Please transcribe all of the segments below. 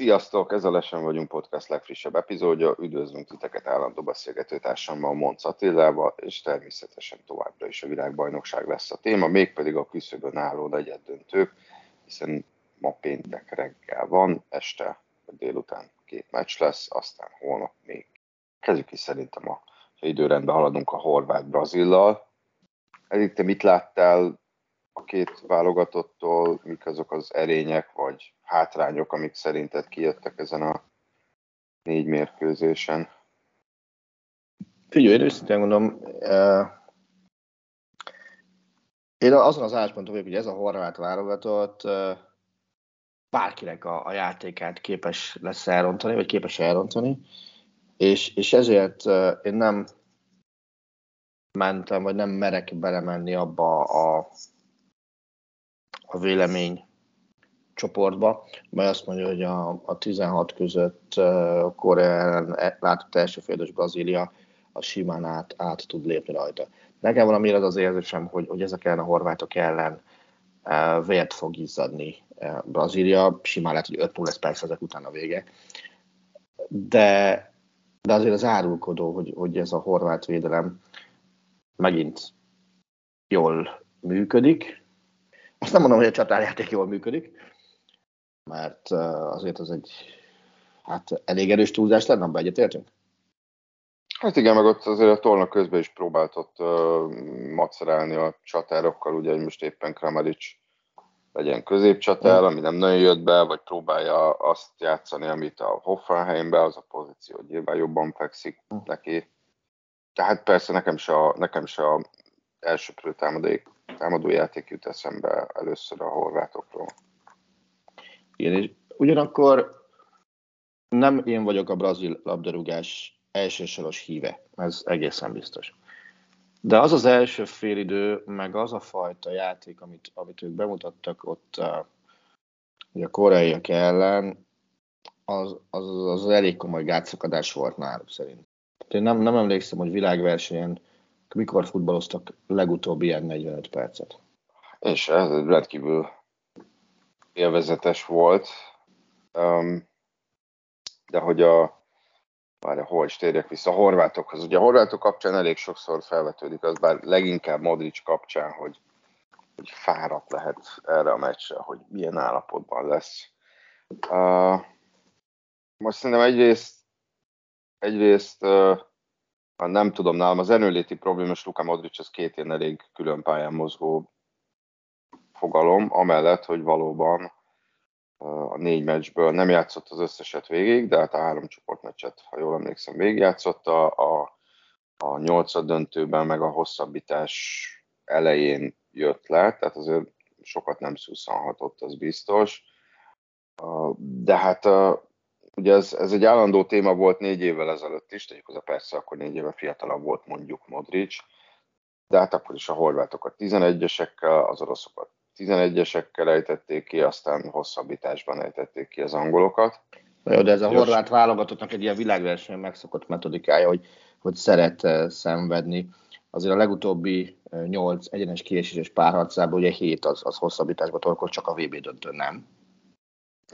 Sziasztok! Ez a Lesen vagyunk podcast legfrissebb epizódja. Üdvözlünk titeket állandó beszélgetőtársammal, Monc Attilával, és természetesen továbbra is a világbajnokság lesz a téma, mégpedig a küszöbön álló negyed döntők, hiszen ma péntek reggel van, este vagy délután két meccs lesz, aztán holnap még. Kezdjük is szerintem, a, ha időrendben haladunk a horvát-brazillal. Eddig te mit láttál a két válogatottól, mik azok az erények vagy hátrányok, amik szerinted kijöttek ezen a négy mérkőzésen? Figyelj, én őszintén mondom, uh, én azon az állásponton vagyok, hogy ez a horvát válogatott bárkinek a, játékát képes lesz elrontani, vagy képes elrontani, és, és ezért én nem mentem, vagy nem merek belemenni abba a a vélemény csoportba, mely azt mondja, hogy a, a 16 között uh, Korea ellen látott első féldes Brazília a simán át, át tud lépni rajta. Nekem valami az az érzésem, hogy, hogy ezek ellen a horvátok ellen uh, vért fog izzadni uh, Brazília, simán lehet, hogy 5-0 lesz persze ezek után a vége, de, de azért az árulkodó, hogy, hogy ez a horvát védelem megint jól működik, azt nem mondom, hogy a csatárjáték jól működik, mert azért az egy hát elég erős túlzás lenne, abban egyetértünk? Hát igen, meg ott azért a torna közben is próbált ott uh, macerálni a csatárokkal, ugye, hogy most éppen Kramaric legyen középcsatár, mm. ami nem nagyon jött be, vagy próbálja azt játszani, amit a Hoffenheimbe, az a pozíció nyilván jobban fekszik mm. neki. Tehát persze nekem se a, nekem se a első támadék támadójáték jut eszembe először a horvátokról. Igen, és ugyanakkor nem én vagyok a brazil labdarúgás elsősoros híve, ez egészen biztos. De az az első félidő, meg az a fajta játék, amit, amit ők bemutattak ott a, a koreaiak ellen, az, az, az elég komoly gátszakadás volt náluk szerint. Én nem, nem emlékszem, hogy világversenyen mikor futballoztak legutóbb ilyen 45 percet? És ez rendkívül élvezetes volt. Um, de hogy a már hol is térjek vissza a horvátokhoz. Ugye a horvátok kapcsán elég sokszor felvetődik az, bár leginkább Modric kapcsán, hogy, hogy fáradt lehet erre a meccsre, hogy milyen állapotban lesz. Uh, most szerintem egyrészt, egyrészt uh, nem tudom, nálam az erőléti probléma, és Luka Modric az két ilyen elég külön pályán mozgó fogalom, amellett, hogy valóban a négy meccsből nem játszott az összeset végig, de hát a három csoportmeccset, ha jól emlékszem, végigjátszott a, a, a nyolcad döntőben, meg a hosszabbítás elején jött le, tehát azért sokat nem szuszanhatott, az biztos. De hát ugye ez, ez egy állandó téma volt négy évvel ezelőtt is, tegyük hozzá persze, akkor négy éve fiatalabb volt mondjuk Modric, de hát akkor is a horvátokat 11-esekkel, az oroszokat 11-esekkel ejtették ki, aztán hosszabbításban ejtették ki az angolokat. Jó, de ez a horvát válogatottnak egy ilyen világverseny megszokott metodikája, hogy, hogy szeret uh, szenvedni. Azért a legutóbbi uh, 8 egyenes kieséses párharcában ugye 7 az, az hosszabbításba torkolt, csak a VB döntő nem.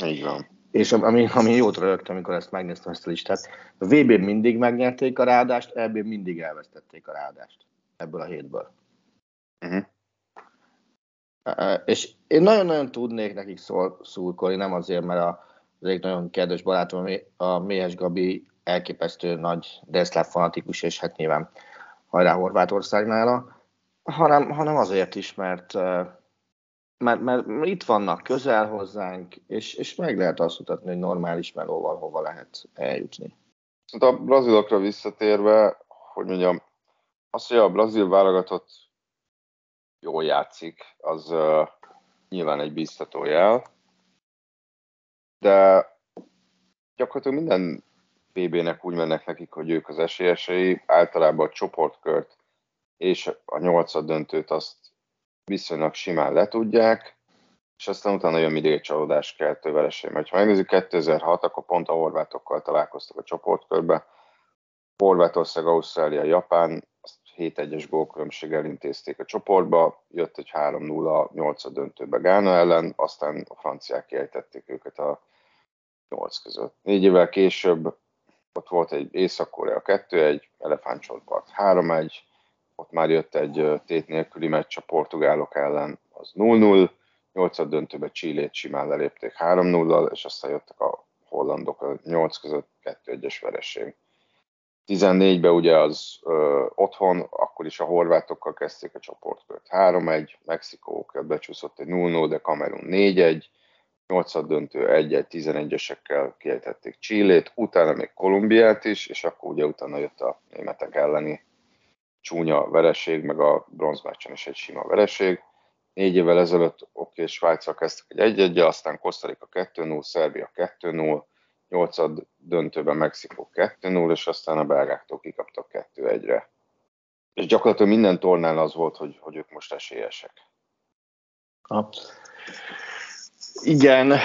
Így van és ami, ami jót rögtem, amikor ezt megnéztem ezt a listát, a vb mindig megnyerték a ráadást, eb mindig elvesztették a ráadást ebből a hétből. Uh-huh. Uh, és én nagyon-nagyon tudnék nekik szól, szurkolni, nem azért, mert a, az egyik nagyon kedves barátom, a Méhes Gabi elképesztő nagy deszláv fanatikus, és hát nyilván hajrá Horvátország nála, hanem, hanem azért is, mert, mert, mert itt vannak közel hozzánk, és, és meg lehet azt mutatni, hogy normális melóval hova lehet eljutni. A brazilokra visszatérve, hogy mondjam, az, hogy a brazil válogatott jól játszik, az uh, nyilván egy biztató jel, de gyakorlatilag minden VB-nek úgy mennek nekik, hogy ők az esélyesei, általában a csoportkört és a nyolcad döntőt azt viszonylag simán letudják, és aztán utána jön mindig egy csalódás keltő vereség. Mert ha megnézzük 2006, akkor pont a horvátokkal találkoztak a csoportkörbe. Horvátország, Ausztrália, Japán, azt 7-1-es gólkülönbséggel intézték a csoportba, jött egy 3-0 8 döntőbe Gána ellen, aztán a franciák kiejtették őket a 8 között. Négy évvel később ott volt egy Észak-Korea 2-1, Elefántcsontpart 3-1, ott már jött egy tét nélküli meccs a portugálok ellen, az 0-0, 8 döntőbe Csillét simán lelépték 3-0-dal, és aztán jöttek a hollandok a 8 között 2-1-es vereség. 14-ben ugye az ö, otthon, akkor is a horvátokkal kezdték a csoportkört 3-1, Mexikó becsúszott egy 0-0, de Kamerun 4-1, 8 döntő 1-1, 11-esekkel kiejtették Csillét, utána még Kolumbiát is, és akkor ugye utána jött a németek elleni csúnya vereség, meg a bronzmeccsen is egy sima vereség. Négy évvel ezelőtt oké, Svájccal kezdtek egy 1 aztán Kosztarika 2-0, Szerbia 2-0, nyolcad döntőben Mexikó 2-0, és aztán a belgáktól kikaptak 2-1-re. És gyakorlatilag minden tornán az volt, hogy, hogy ők most esélyesek. Ha. Igen,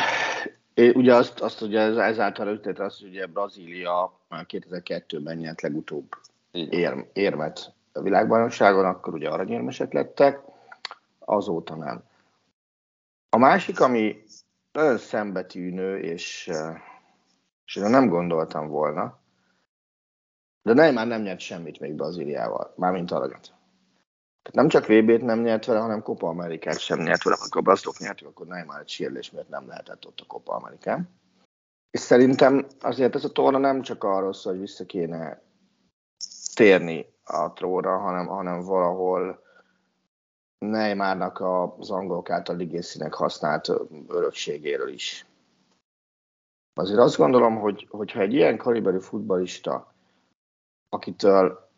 ugye azt, azt ugye ezáltal rögtött azt, hogy ugye Brazília 2002-ben nyert legutóbb ér, érmet a világbajnokságon, akkor ugye aranyérmesek lettek, azóta nem. A másik, ami nagyon szembetűnő, és, és én nem gondoltam volna, de Neymar nem nyert semmit még Brazíliával, mármint aranyat. Tehát nem csak VB-t nem nyert vele, hanem Copa Amerikát sem nyert vele. Amikor a Brazilok nyertük, akkor Neymar egy sérülés miatt nem lehetett ott a Copa Amerikán. És szerintem azért ez a torna nem csak arról szól, hogy vissza kéne térni a tróra, hanem, hanem valahol Neymarnak az angolok által ligészinek használt örökségéről is. Azért azt gondolom, hogy, hogyha egy ilyen kaliberű futbalista, akitől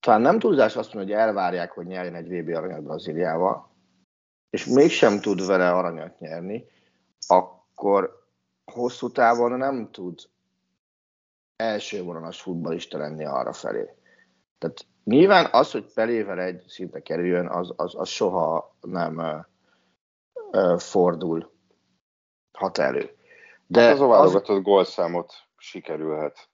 talán nem túlzás azt mondani, hogy elvárják, hogy nyerjen egy VB aranyat Brazíliával, és mégsem tud vele aranyat nyerni, akkor hosszú távon nem tud első vonalas futbalista lenni arra felé. Tehát nyilván az, hogy Pelével egy szinte kerüljön, az, az, az soha nem ö, ö, fordul hat elő. De hát az a válogatott az... gólszámot sikerülhet.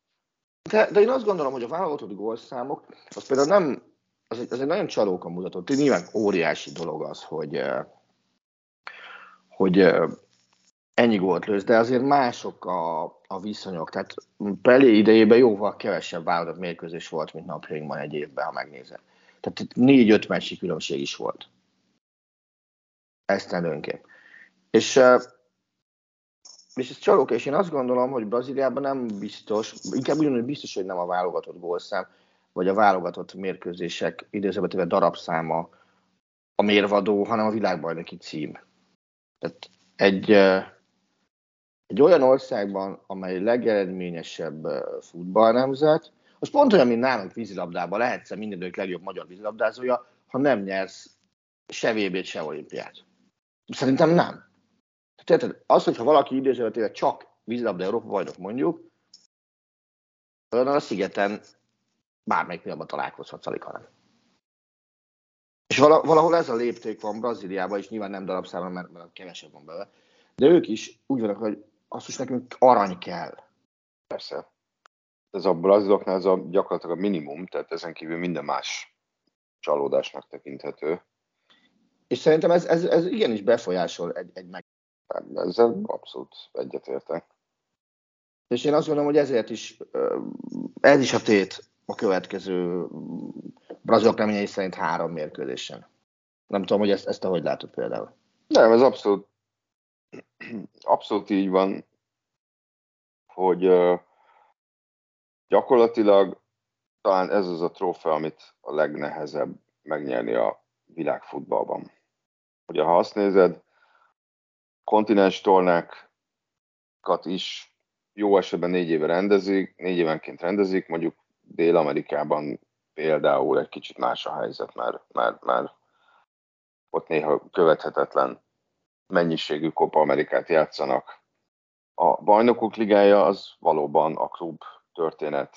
De, de én azt gondolom, hogy a válogatott gólszámok, az például nem, az egy, az egy nagyon csalóka mutatott. Nyilván óriási dolog az, hogy, hogy ennyi gólt lősz, de azért mások a, a viszonyok. Tehát Pelé idejében jóval kevesebb válogatott mérkőzés volt, mint napjainkban egy évben, ha megnézed. Tehát itt négy-öt meccsi különbség is volt. Ezt önként. És, és ez csalók, és én azt gondolom, hogy Brazíliában nem biztos, inkább ugyanúgy biztos, hogy nem a válogatott gólszám, vagy a válogatott mérkőzések időzőbetéve darabszáma a mérvadó, hanem a világbajnoki cím. Tehát egy, egy olyan országban, amely legeredményesebb futballnemzet, most pont olyan, mint nálunk vízilabdában, lehetsz minden idők legjobb magyar vízilabdázója, ha nem nyersz se vb se olimpiát. Szerintem nem. Tehát az, hogyha valaki időzőletével csak vízilabda Európa bajnok mondjuk, olyan a szigeten bármelyik pillanatban találkozhatsz, alig, hanem. És valahol ez a lépték van Brazíliában, és nyilván nem darabszámban, mert, mert kevesebb van bele. De ők is úgy vannak, hogy azt is nekünk arany kell. Persze. Ez a braziloknál ez a gyakorlatilag a minimum, tehát ezen kívül minden más csalódásnak tekinthető. És szerintem ez, ez, ez igenis befolyásol egy, egy meg. Ezzel abszolút egyetértek. És én azt gondolom, hogy ezért is ez is a tét a következő brazilok reményei szerint három mérkőzésen. Nem tudom, hogy ezt, ezt te hogy látod például. Nem, ez abszolút abszolút így van, hogy gyakorlatilag talán ez az a trófea, amit a legnehezebb megnyerni a világfutballban. Ugye ha azt nézed, kontinens tornákat is jó esetben négy éve rendezik, négy évenként rendezik, mondjuk Dél-Amerikában például egy kicsit más a helyzet, mert, mert, mert ott néha követhetetlen mennyiségű Copa Amerikát játszanak. A bajnokok ligája az valóban a klub történet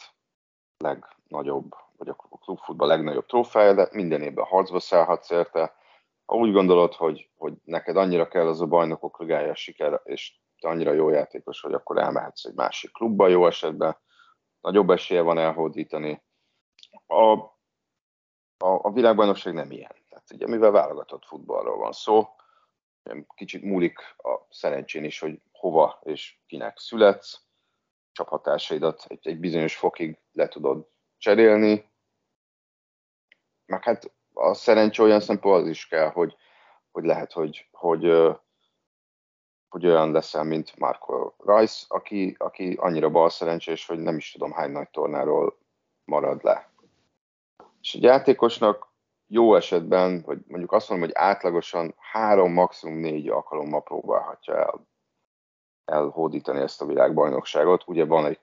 legnagyobb, vagy a klubfutball legnagyobb trófeája, de minden évben harcba szállhatsz érte. Ha úgy gondolod, hogy, hogy neked annyira kell az a bajnokok ligája siker, és te annyira jó játékos, hogy akkor elmehetsz egy másik klubba jó esetben, nagyobb esélye van elhódítani. A, a, a világbajnokság nem ilyen. Tehát ugye, mivel válogatott futballról van szó, kicsit múlik a szerencsén is, hogy hova és kinek születsz, csaphatásaidat egy, egy bizonyos fokig le tudod cserélni, meg hát a szerencsé olyan szempont az is kell, hogy, hogy lehet, hogy, hogy, hogy olyan leszel, mint Marco Rice, aki, aki annyira bal szerencsés, hogy nem is tudom hány nagy tornáról marad le. És egy játékosnak jó esetben, vagy mondjuk azt mondom, hogy átlagosan három, maximum négy alkalommal próbálhatja el elhódítani ezt a világbajnokságot. Ugye van egy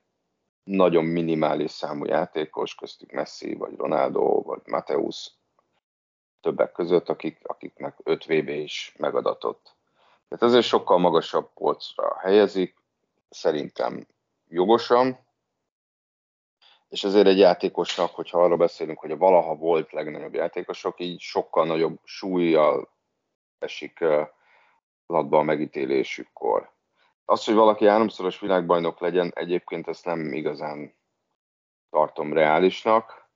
nagyon minimális számú játékos, köztük Messi, vagy Ronaldo, vagy Mateus, többek között, akik, akiknek 5 VB is megadatott. Tehát ezért sokkal magasabb polcra helyezik, szerintem jogosan, és ezért egy játékosnak, hogyha arra beszélünk, hogy a valaha volt legnagyobb játékosok, így sokkal nagyobb súlyjal esik latba a megítélésükkor. Az, hogy valaki háromszoros világbajnok legyen, egyébként ezt nem igazán tartom reálisnak,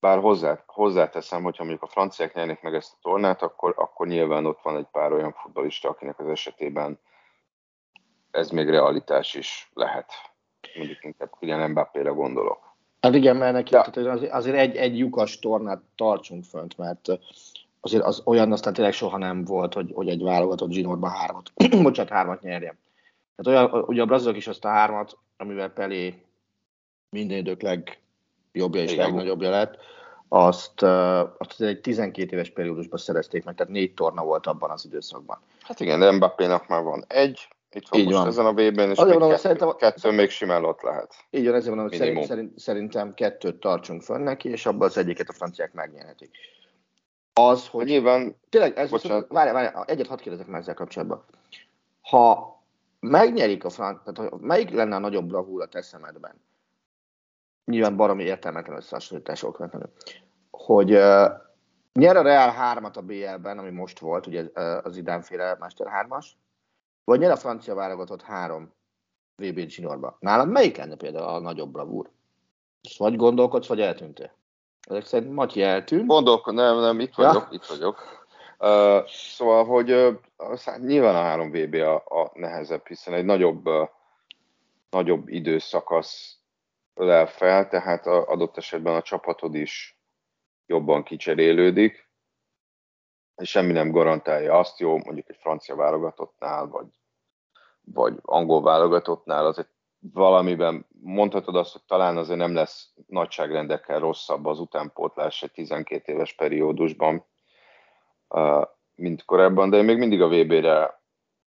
bár hozzá, hozzáteszem, hogyha mondjuk a franciák nyernék meg ezt a tornát, akkor, akkor nyilván ott van egy pár olyan futbolista, akinek az esetében ez még realitás is lehet. Mondjuk inkább Kylian Mbappé-re gondolok. Hát igen, mert neki, ja. tehát azért egy, egy lyukas tornát tartsunk fönt, mert azért az olyan aztán tényleg soha nem volt, hogy, hogy egy válogatott zsinórban hármat, bocsánat, hármat nyerjen. Tehát olyan, ugye a brazilok is azt a hármat, amivel Pelé minden idők legjobbja és Igen. legnagyobbja lett, azt, azt egy 12 éves periódusban szerezték meg, tehát négy torna volt abban az időszakban. Hát igen, de Mbappé-nak már van egy, itt van Így most van. ezen a VB-n, és még kettő, szerintem, kettő még simán ott lehet. Így van, ezért mondom, hogy szerint, szerint, szerintem kettőt tartsunk fönn neki, és abban az egyiket a franciák megnyerhetik. Az, hogy... Nyilván... Tényleg, ez viszont, várj, várj, egyet hadd kérdezek már ezzel kapcsolatban. Ha megnyerik a franc, tehát melyik lenne a nagyobb bravúr a te szemedben? Nyilván baromi értelmetlen összehasonlítások okvetlenül. Hogy uh, nyer a Real 3-at a BL-ben, ami most volt, ugye uh, az idánféle Master 3-as, vagy nyer a francia válogatott 3 VB zsinórba. Nálam melyik lenne például a nagyobb bravúr? Ezt vagy gondolkodsz, vagy eltűntél? Ezek szerint Matyi eltűnt. Gondolkod, nem, nem, itt vagyok, ja? itt vagyok. Uh, szóval, hogy uh, nyilván a 3 VB a, a nehezebb, hiszen egy nagyobb, uh, nagyobb időszakasz ölel fel, tehát a, adott esetben a csapatod is jobban kicserélődik, semmi nem garantálja azt, jó, mondjuk egy francia válogatottnál, vagy, vagy angol válogatottnál, azért valamiben mondhatod azt, hogy talán azért nem lesz nagyságrendekkel rosszabb az utánpótlás egy 12 éves periódusban, mint korábban, de én még mindig a VB-re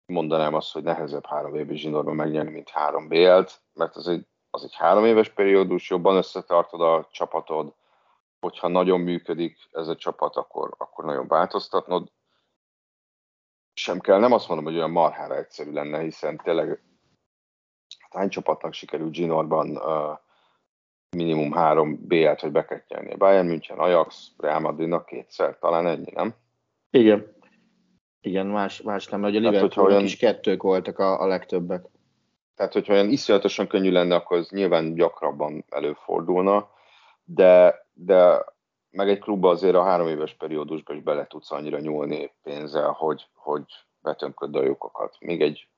mondanám azt, hogy nehezebb három VB zsinórban megnyerni, mint három BL-t, mert az egy, az egy három éves periódus, jobban összetartod a csapatod, hogyha nagyon működik ez a csapat, akkor, akkor nagyon változtatnod sem kell. Nem azt mondom, hogy olyan marhára egyszerű lenne, hiszen tényleg hát hány csapatnak sikerült Ginorban uh, minimum három B-et, hogy be kell nyerni. Bayern München, Ajax, Real Madridnak kétszer, talán ennyi, nem? Igen. Igen, más, más nem, mert ugye Liverpoolnak olyan... is kettők voltak a, a legtöbbek. Tehát, hogyha olyan iszonyatosan könnyű lenne, akkor az nyilván gyakrabban előfordulna, de, de meg egy klubba azért a három éves periódusban is bele tudsz annyira nyúlni pénzzel, hogy, hogy betömköd a lyukokat. Még egy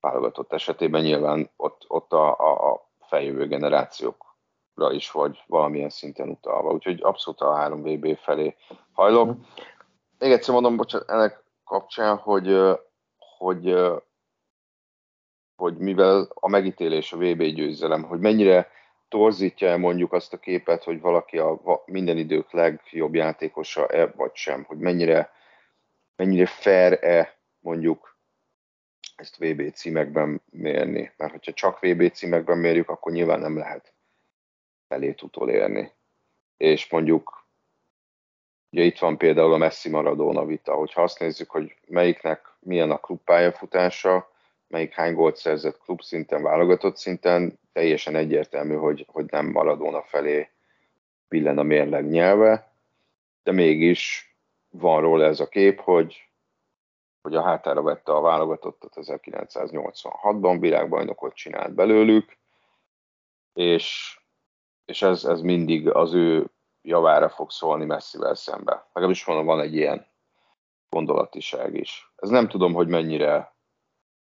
válogatott esetében nyilván ott, ott a, a, a feljövő generációkra is vagy valamilyen szinten utalva. Úgyhogy abszolút a 3 VB felé hajlok. Még egyszer mondom, bocsánat, ennek kapcsán, hogy, hogy, hogy mivel a megítélés, a VB győzelem, hogy mennyire torzítja mondjuk azt a képet, hogy valaki a minden idők legjobb játékosa-e, vagy sem, hogy mennyire, mennyire fair-e mondjuk ezt VB címekben mérni. Mert hogyha csak VB címekben mérjük, akkor nyilván nem lehet felét utolérni. És mondjuk ugye itt van például a Messi Maradona vita, hogyha azt nézzük, hogy melyiknek milyen a klubpályafutása, melyik hány gólt szerzett klub szinten, válogatott szinten, teljesen egyértelmű, hogy, hogy nem Maradona felé billen a mérleg nyelve, de mégis van róla ez a kép, hogy, hogy a hátára vette a válogatottat 1986-ban, világbajnokot csinált belőlük, és, és ez, ez mindig az ő javára fog szólni messzivel szembe. Legalábbis van, van egy ilyen gondolatiság is. Ez nem tudom, hogy mennyire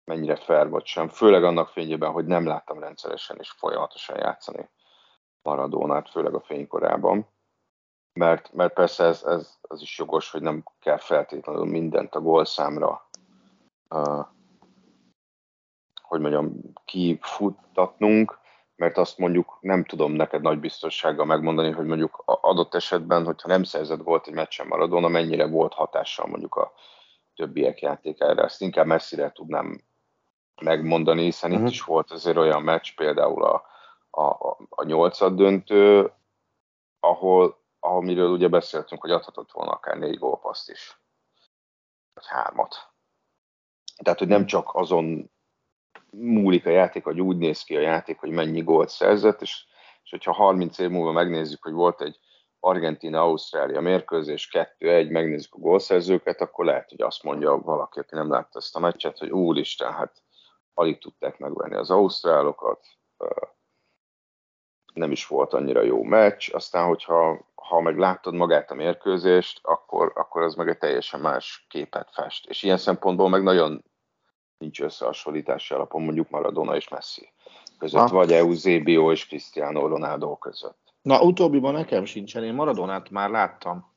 mennyire fair vagy sem, főleg annak fényében, hogy nem láttam rendszeresen és folyamatosan játszani Maradónát, főleg a fénykorában. Mert, mert persze ez, ez, ez is jogos, hogy nem kell feltétlenül mindent a gólszámra uh, hogy mondjam, kifuttatnunk, mert azt mondjuk nem tudom neked nagy biztonsággal megmondani, hogy mondjuk adott esetben, hogyha nem szerzett volt egy meccsen Maradona, mennyire volt hatással mondjuk a többiek játékára. Ezt inkább messzire tudnám megmondani, hiszen uh-huh. itt mhm. is volt azért olyan meccs, például a, a, a nyolcad döntő, ahol, ahol miről ugye beszéltünk, hogy adhatott volna akár négy gólpaszt is, vagy hármat. Tehát, hogy nem csak azon múlik a játék, hogy úgy néz ki a játék, hogy mennyi gólt szerzett, és, és hogyha 30 év múlva megnézzük, hogy volt egy Argentina-Ausztrália mérkőzés, 2-1, megnézzük a gólszerzőket, akkor lehet, hogy azt mondja valaki, aki nem látta ezt a meccset, hogy úristen, hát alig tudták megvenni az ausztrálokat, nem is volt annyira jó meccs, aztán hogyha ha meg láttad magát a mérkőzést, akkor, akkor az meg egy teljesen más képet fest. És ilyen szempontból meg nagyon nincs összehasonlítási alapon mondjuk Maradona és Messi között, ha. vagy Eusebio és Cristiano Ronaldo között. Na, utóbbiban nekem sincsen, én Maradonát már láttam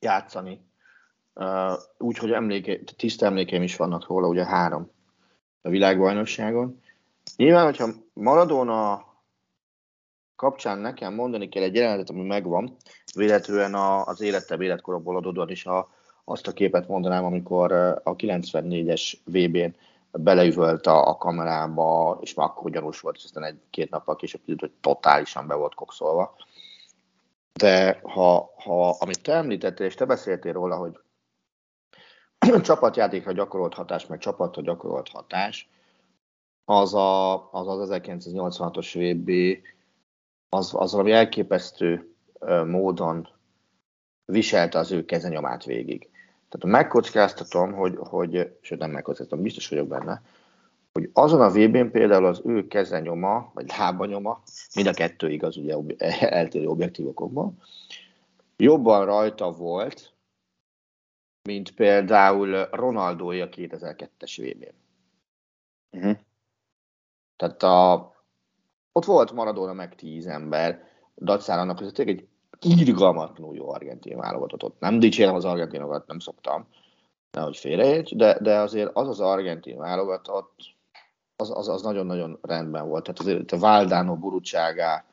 játszani, úgyhogy emléke, tiszta emlékeim is vannak róla, ugye három a világbajnokságon. Nyilván, hogyha Maradona kapcsán nekem mondani kell egy jelenetet, ami megvan, véletlenül az életebb életkorokból adódóan is a, azt a képet mondanám, amikor a 94-es VB-n beleüvölt a, a kamerába, és már akkor gyanús volt, és aztán egy-két nappal később tudod, hogy totálisan be volt kokszolva. De ha, ha amit te említettél, és te beszéltél róla, hogy csapatjátékra gyakorolt hatás, meg csapatra gyakorolt hatás, az a, az, az 1986-os VB, az, az valami elképesztő módon viselte az ő kezenyomát végig. Tehát megkockáztatom, hogy, hogy sőt nem megkockáztatom, biztos vagyok benne, hogy azon a VB-n például az ő kezenyoma, vagy lábanyoma, mind a kettő igaz, ugye eltérő objektívokból, jobban rajta volt, mint például Ronaldója 2002-es vb Uh-huh. Tehát a, ott volt Maradona meg tíz ember, dacára annak között egy irgalmatlanul jó argentin válogatott. Nem dicsérem az argentinokat, nem szoktam, nehogy félreérts, de, de azért az az argentin válogatott, az, az, az nagyon-nagyon rendben volt. Tehát azért a Valdano burutságá,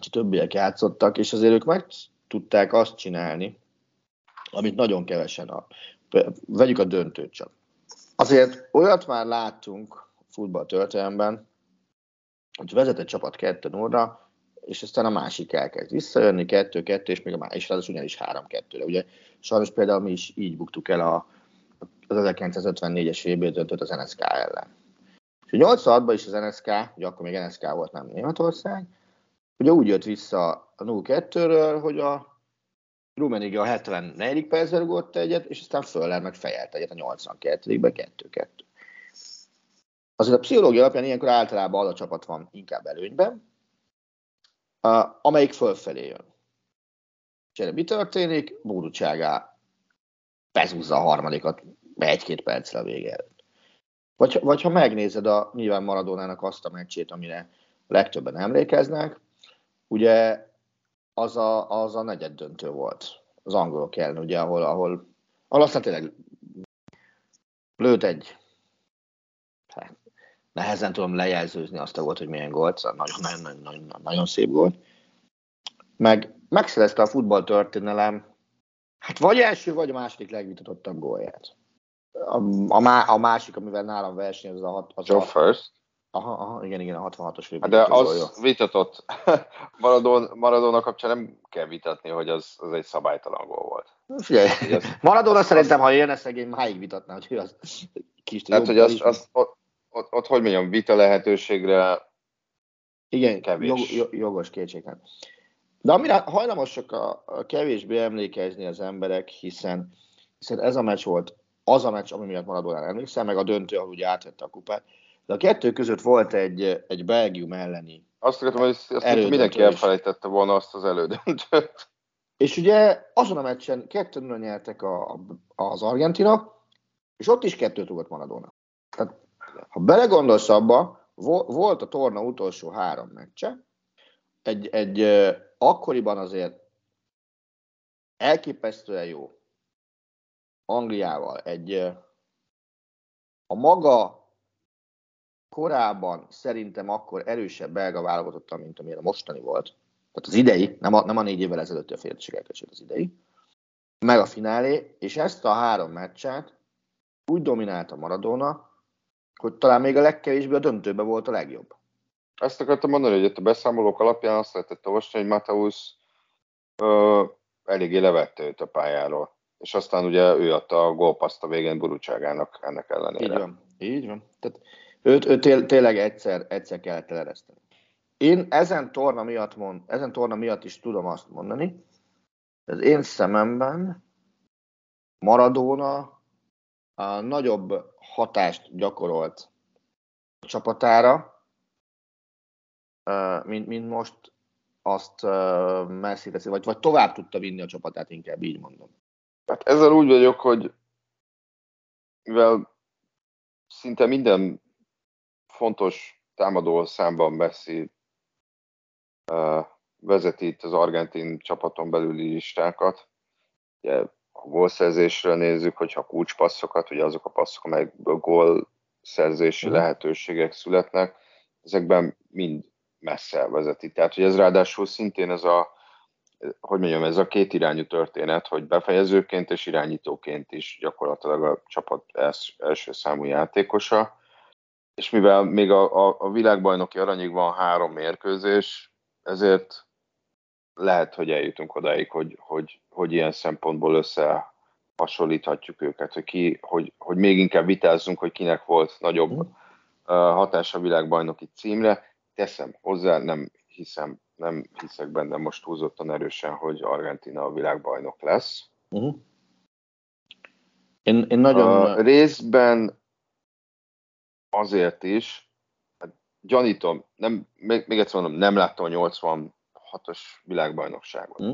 és többiek játszottak, és azért ők meg tudták azt csinálni, amit nagyon kevesen a... Vegyük a döntőt csak. Azért olyat már láttunk futball történelemben, hogy vezet egy csapat 2 0 és aztán a másik elkezd visszajönni, kettő-kettő, és még a másik, és az ugyanis három-kettőre. Ugye sajnos például mi is így buktuk el a, az 1954-es VB döntőt az NSK ellen. És 86-ban is az NSK, ugye akkor még NSK volt, nem Németország, ugye úgy jött vissza a 0-2-ről, hogy a Rummenigge a 74. percben rugott egyet, és aztán Föller meg fejelt egyet a 82-ben 2-2. Azért a pszichológia alapján ilyenkor általában az a csapat van inkább előnyben, amelyik fölfelé jön. És mi történik? Búrutságá bezúzza a harmadikat egy-két percre a vége előtt. Vagy, vagy ha megnézed a nyilván Maradonának azt a meccsét, amire legtöbben emlékeznek, ugye az a, az a negyed döntő volt. Az angolok ellen, ugye, ahol, ahol, ahol aztán tényleg lőtt egy hát, nehezen tudom lejelzőzni azt a volt, hogy milyen gólt, szóval nagyon, nagyon, nagyon, nagyon szép volt. Meg megszerezte a futball történelem, hát vagy első, vagy a második legvitatottabb gólját. A, a, má, a másik, amivel nálam verseny, az a, hat, az Joe a, First. Aha, aha, igen, igen, a 66-os Hát de az vitatott. Maradon, Maradona kapcsán nem kell vitatni, hogy az, az egy szabálytalan gól volt. Figyelj, Maradona szerintem, ha élne szegény, máig vitatná, hogy az kis Tehát, hogy az, az, ott, ott, ott, hogy mondjam, vita lehetőségre igen, kevés. Jog, jogos kétségtelen. De amire hajlamosak a, a kevésbé emlékezni az emberek, hiszen, hiszen ez a meccs volt az a meccs, ami miatt Maradona emlékszem, meg a döntő, ahol ugye átvette a kupát. De a kettő között volt egy, egy Belgium elleni Azt akartam, hogy azt azt mindenki elfelejtette volna azt az elődöntőt. És ugye azon a meccsen 2 0 nyertek a, az argentinok, és ott is kettőt rúgott Maradona. Tehát, ha belegondolsz abba, volt a torna utolsó három meccse, egy, egy akkoriban azért elképesztően jó Angliával, egy a maga korábban szerintem akkor erősebb belga válogatottan, mint amilyen a mostani volt. Tehát az idei, nem a, nem a négy évvel ezelőtti a féltségelkösét, az idei. Meg a finálé, és ezt a három meccset úgy dominálta Maradona, hogy talán még a legkevésbé a döntőben volt a legjobb. Azt akartam mondani, hogy itt a beszámolók alapján azt lehetett olvasni, hogy Mateusz ö, eléggé levette őt a pályáról. És aztán ugye ő adta a gólpaszt a végén Burucságának ennek ellenére. Így van, így van. Tehát őt, őt té- tényleg egyszer, egyszer kellett elereszteni. Én ezen torna miatt, mond, ezen torna miatt is tudom azt mondani, az én szememben Maradona a nagyobb hatást gyakorolt a csapatára, mint, mint most azt Messi teszi, vagy, vagy tovább tudta vinni a csapatát, inkább így mondom. Hát ezzel úgy vagyok, hogy mivel szinte minden fontos támadó számban Messi uh, vezeti itt az argentin csapaton belüli listákat. Ugye, a gólszerzésre nézzük, hogyha kulcspasszokat, ugye azok a passzok, amelyekből gólszerzési mm. lehetőségek születnek, ezekben mind messze vezeti. Tehát, hogy ez ráadásul szintén ez a, hogy mondjam, ez a két irányú történet, hogy befejezőként és irányítóként is gyakorlatilag a csapat els, első számú játékosa, és mivel még a, a, a világbajnoki aranyig van három mérkőzés, ezért lehet, hogy eljutunk odáig, hogy, hogy, hogy ilyen szempontból összehasonlíthatjuk őket, hogy, ki, hogy, hogy még inkább vitázzunk, hogy kinek volt nagyobb uh, hatása a világbajnoki címre. Teszem hozzá, nem hiszem, nem hiszek benne most húzottan erősen, hogy Argentina a világbajnok lesz. Uh-huh. Én, én nagyon... A részben azért is, hát gyanítom, nem, még, még egyszer mondom, nem láttam a 86-os világbajnokságot. Mm.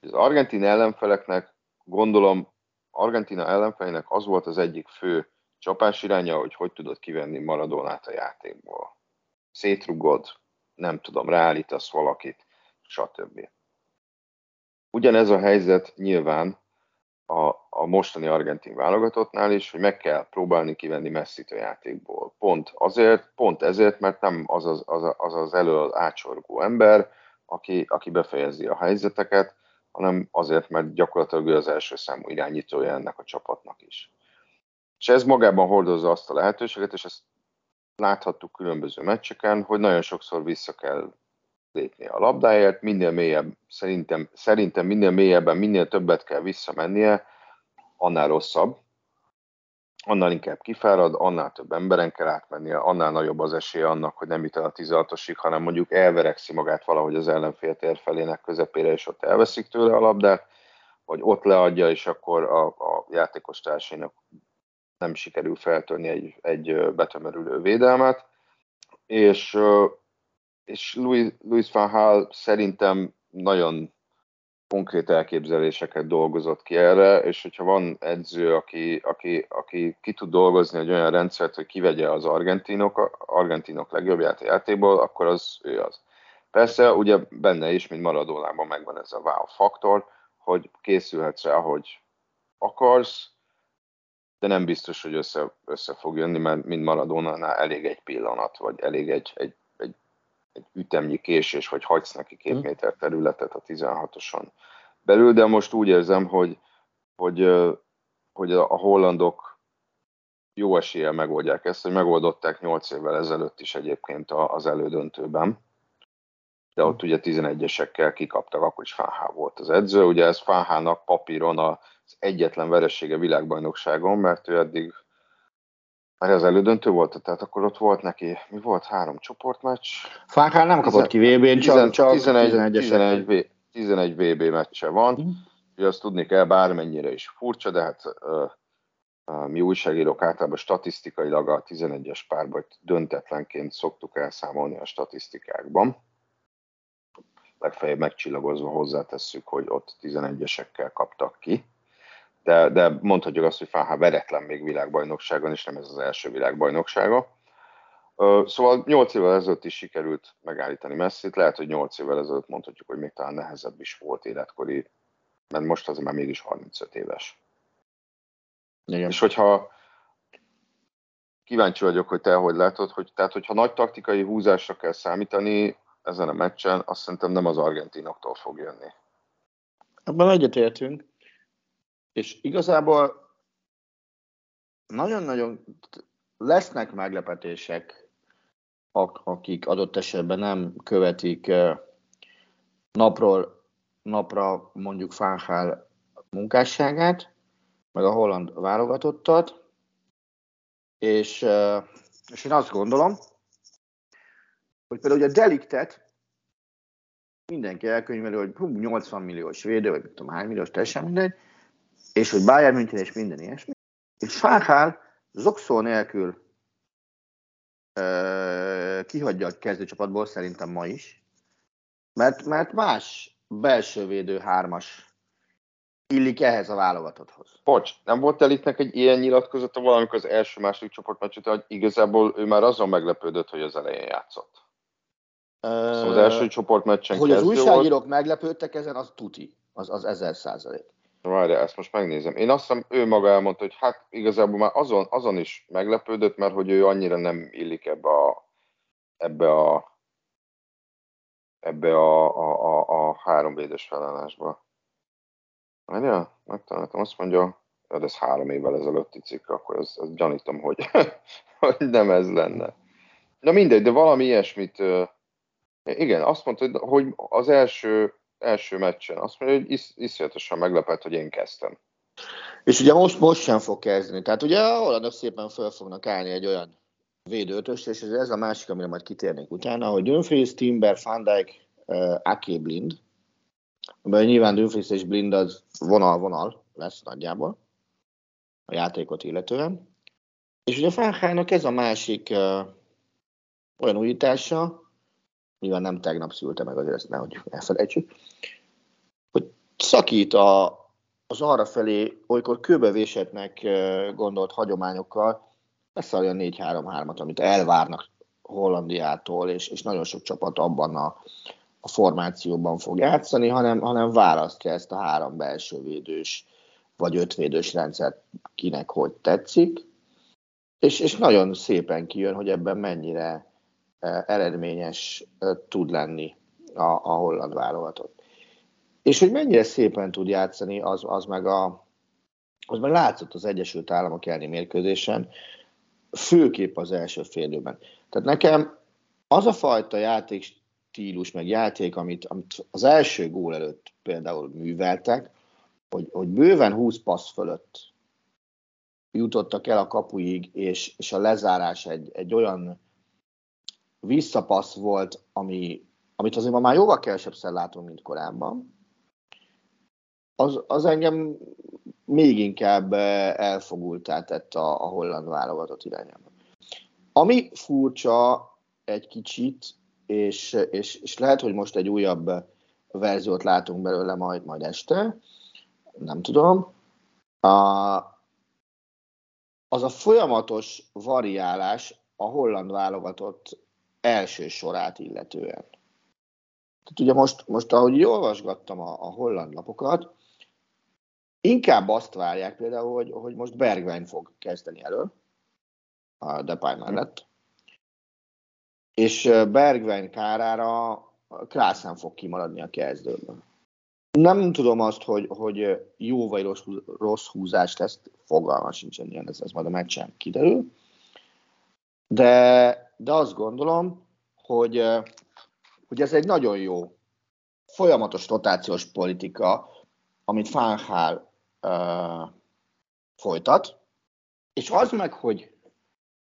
Az argentin ellenfeleknek, gondolom, Argentina ellenfelének az volt az egyik fő csapás iránya, hogy hogy tudod kivenni Maradonát a játékból. Szétrugod, nem tudom, ráállítasz valakit, stb. Ugyanez a helyzet nyilván a, a mostani argentin válogatottnál is, hogy meg kell próbálni kivenni messzit a játékból. Pont azért, pont ezért, mert nem az az, az, az, az elől átsorgó ember, aki, aki befejezi a helyzeteket, hanem azért, mert gyakorlatilag ő az első számú irányítója ennek a csapatnak is. És ez magában hordozza azt a lehetőséget, és ezt láthattuk különböző meccseken, hogy nagyon sokszor vissza kell lépni a labdáért, minél mélyebb, szerintem, szerintem minél mélyebben, minél többet kell visszamennie, annál rosszabb, annál inkább kifárad, annál több emberen kell átmennie, annál nagyobb az esélye annak, hogy nem jut el a 16-osig, hanem mondjuk elverekszi magát valahogy az ellenfél tér felének közepére, és ott elveszik tőle a labdát, vagy ott leadja, és akkor a, a játékos társainak nem sikerül feltörni egy, egy betömörülő védelmet, és és Louis, Louis van Hall szerintem nagyon konkrét elképzeléseket dolgozott ki erre, és hogyha van edző, aki, aki, aki ki tud dolgozni egy olyan rendszert, hogy kivegye az argentinok, argentinok legjobbját a játékból, akkor az ő az. Persze, ugye benne is, mint Maradonában megvan ez a wow faktor, hogy készülhetsz rá, hogy akarsz, de nem biztos, hogy össze, össze fog jönni, mert mind Maradona elég egy pillanat, vagy elég egy, egy, egy, ütemnyi késés, hogy hagysz neki két hm. méter területet a 16-oson belül, de most úgy érzem, hogy, hogy, hogy a hollandok jó eséllyel megoldják ezt, hogy megoldották 8 évvel ezelőtt is egyébként az elődöntőben, de ott ugye 11-esekkel kikaptak, akkor is Fáhá volt az edző. Ugye ez Fáhának papíron az egyetlen veressége világbajnokságon, mert ő eddig mert az elődöntő volt, tehát akkor ott volt neki, mi volt, három csoportmeccs? Fáhá nem kapott ki VB-n, csak, csak 11, 11, 11 VB meccse van. Mm. Ugye azt tudni kell, bármennyire is furcsa, de hát uh, uh, mi újságírók általában statisztikailag a 11-es párban döntetlenként szoktuk elszámolni a statisztikákban legfeljebb megcsillagozva hozzátesszük, hogy ott 11-esekkel kaptak ki. De, de mondhatjuk azt, hogy Fáhá veretlen még világbajnokságon, és nem ez az első világbajnoksága. Szóval 8 évvel ezelőtt is sikerült megállítani messzit, lehet, hogy 8 évvel ezelőtt mondhatjuk, hogy még talán nehezebb is volt életkori, mert most azért már mégis 35 éves. Igen. És hogyha kíváncsi vagyok, hogy te hogy látod, hogy tehát hogyha nagy taktikai húzásra kell számítani, ezen a meccsen, azt szerintem nem az argentinoktól fog jönni. Abban egyetértünk. És igazából nagyon-nagyon lesznek meglepetések, akik adott esetben nem követik napról napra mondjuk Fánhál munkásságát, meg a holland válogatottat, és, és én azt gondolom, hogy például ugye a deliktet mindenki elkönyveli, hogy hú, 80 milliós védő, vagy tudom hány milliós, teljesen mindegy, és hogy Bayern München és minden ilyesmi. És Fárhál zokszó nélkül uh, kihagyja a kezdőcsapatból szerintem ma is, mert, mert más belső védő hármas illik ehhez a válogatotthoz. Bocs, nem volt Eliknek egy ilyen nyilatkozata valamikor az első-második csoportmeccset, hogy igazából ő már azon meglepődött, hogy az elején játszott. Szóval az első csoportmeccsen Hogy az újságírók volt. meglepődtek ezen, az tuti, az, az ezer százalék. Várj, ezt most megnézem. Én azt hiszem, ő maga elmondta, hogy hát igazából már azon, azon is meglepődött, mert hogy ő annyira nem illik ebbe a, ebbe a, ebbe a, a, a, a három védes felállásba. Várjál, megtaláltam, azt mondja, de ez három évvel ezelőtti cikk, akkor ez, ez gyanítom, hogy, hogy nem ez lenne. Na mindegy, de valami ilyesmit, igen, azt mondta, hogy az első, első meccsen, azt mondja, hogy is, iszonyatosan meglepett, hogy én kezdtem. És ugye most, most sem fog kezdeni. Tehát ugye a hollandok szépen föl fognak állni egy olyan védőtöst, és ez a másik, amire majd kitérnék utána, hogy Dumfries, Timber, Van Dijk, uh, Ake Blind, mert nyilván Dumfries és Blind az vonal-vonal lesz nagyjából a játékot illetően. És ugye Fáhának ez a másik uh, olyan újítása, nyilván nem tegnap szülte meg, azért ezt nehogy elfelejtsük, hogy szakít a, az arra felé, olykor kőbevésetnek gondolt hagyományokkal, beszarja a 4-3-3-at, amit elvárnak Hollandiától, és, és nagyon sok csapat abban a, a formációban fog játszani, hanem, hanem választja ezt a három belső védős vagy ötvédős rendszert, kinek hogy tetszik, és, és nagyon szépen kijön, hogy ebben mennyire eredményes tud lenni a, a holland válogatott. És hogy mennyire szépen tud játszani, az, az meg a az meg látszott az Egyesült Államok elleni mérkőzésen, főképp az első félőben. Tehát nekem az a fajta játék stílus, meg játék, amit, amit az első gól előtt például műveltek, hogy, hogy bőven 20 passz fölött jutottak el a kapuig, és, és a lezárás egy, egy olyan visszapassz volt, ami, amit azért ma már jóval kevesebbszer látunk, mint korábban, az, az engem még inkább elfogultá tett a, a holland válogatott irányába. Ami furcsa egy kicsit, és, és, és lehet, hogy most egy újabb verziót látunk belőle majd, majd este, nem tudom, a, az a folyamatos variálás a holland válogatott első sorát illetően. Tehát ugye most, most ahogy olvasgattam a, a holland lapokat, inkább azt várják például, hogy, hogy most Bergwijn fog kezdeni elő a Depay mellett, és Bergwijn kárára Klaassen fog kimaradni a kezdőből. Nem tudom azt, hogy, hogy jó vagy rossz, rossz húzás lesz, fogalma sincsen ilyen, ez, ez majd a meccsen kiderül. De, de azt gondolom, hogy, hogy ez egy nagyon jó folyamatos rotációs politika, amit Fánhál uh, folytat, és az meg, hogy